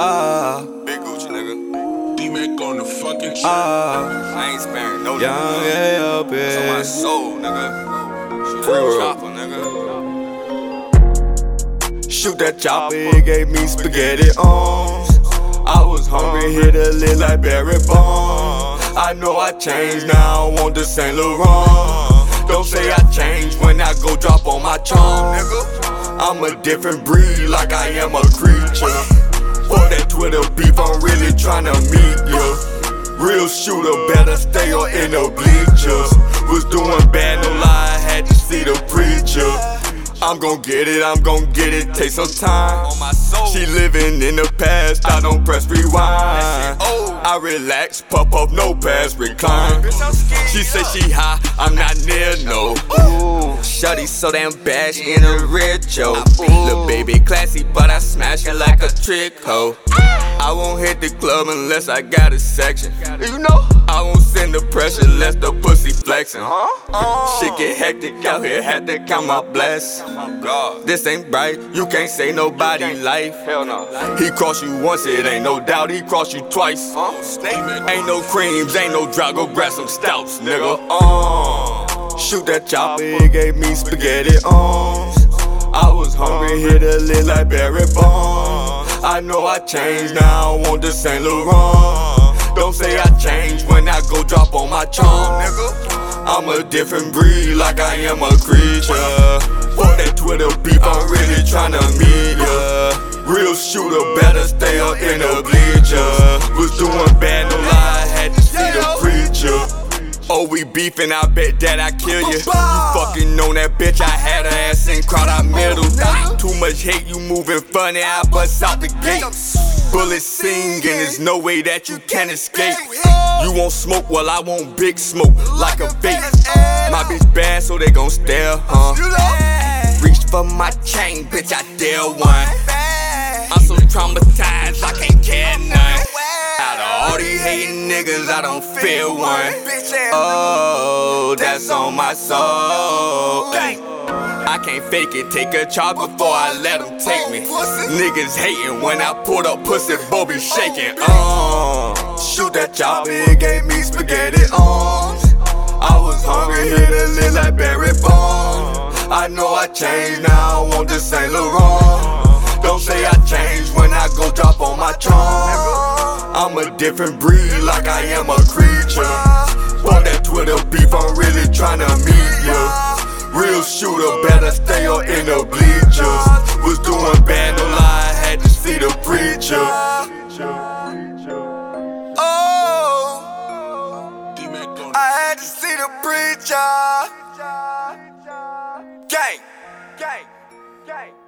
Ah, Big Gucci, nigga. D-Mac on the fucking shit. ah, I ain't sparing no young nigga. yeah, It's on my soul, nigga. Free Real world. chopper, nigga. Shoot that chopper, it gave me spaghetti arms. I was hungry, hit a lit like Barry Bonds. I know I changed, now I want the Saint Laurent. Don't say I changed when I go drop on my charm, nigga. I'm a different breed, like I am a creature. For that Twitter beef, I'm really tryna meet ya. Real shooter, better stay on in the bleachers. Was doing bad, no lie, I had to see the preacher. I'm gon' get it, I'm gon' get it, take some time. On my soul. She living in the past, I don't press rewind. I relax, puff up, no pass, recline. Bitch, I'm scared. She say she high, I'm not near, no. Shawty so damn bad, she in a red Joe. Little baby classy, but I smash her like a trick hoe. I won't hit the club unless I got a section. You know, I won't send the pressure unless the pussy flexing. Huh? Shit get hectic out here, had to count my bless. Oh, God. This ain't right, you can't say nobody life. Hell no. He crossed you once, it ain't no doubt, he crossed you twice. Huh? Ain't no creams, ain't no drought, go grab some stouts, nigga. Uh, shoot that chopper, it gave me spaghetti arms. I was hungry, hit a lit like Barry Bonds. I know I changed, now I want the Saint Laurent. Don't say I changed when I go drop on my charm, nigga. I'm a different breed, like I am a creature. For that Twitter beef, I'm really tryna meet ya. Real shooter, beefing, I bet that I kill you. You fucking know that bitch, I had her ass in crowd out middle. Too much hate, you moving funny, I bust out the gate. Bullets singing, there's no way that you can escape. You won't smoke, well, I want big smoke, like a vape. My bitch bad, so they gon' stare, huh? Reach for my chain, bitch, I dare one. I'm so traumatized, I can't care none. All these hating niggas, I don't feel one. Oh, that's on my soul. I can't fake it, take a charge before I let them take oh, me. Niggas hating when I pulled up, pussy bo be oh, shaking. Oh, shoot that chopper, it gave me spaghetti arms. I was hungry, hit a lit like Barry Bonds. I know I changed, now I want the Saint Laurent. Don't say I changed a different breed, like I am a creature. For that Twitter beef, I'm really tryna meet ya. Real shooter, better stay on in the bleachers. Was doing bad, no lie, had to see the preacher. Oh, I had to see the preacher. Gang, gang, gang.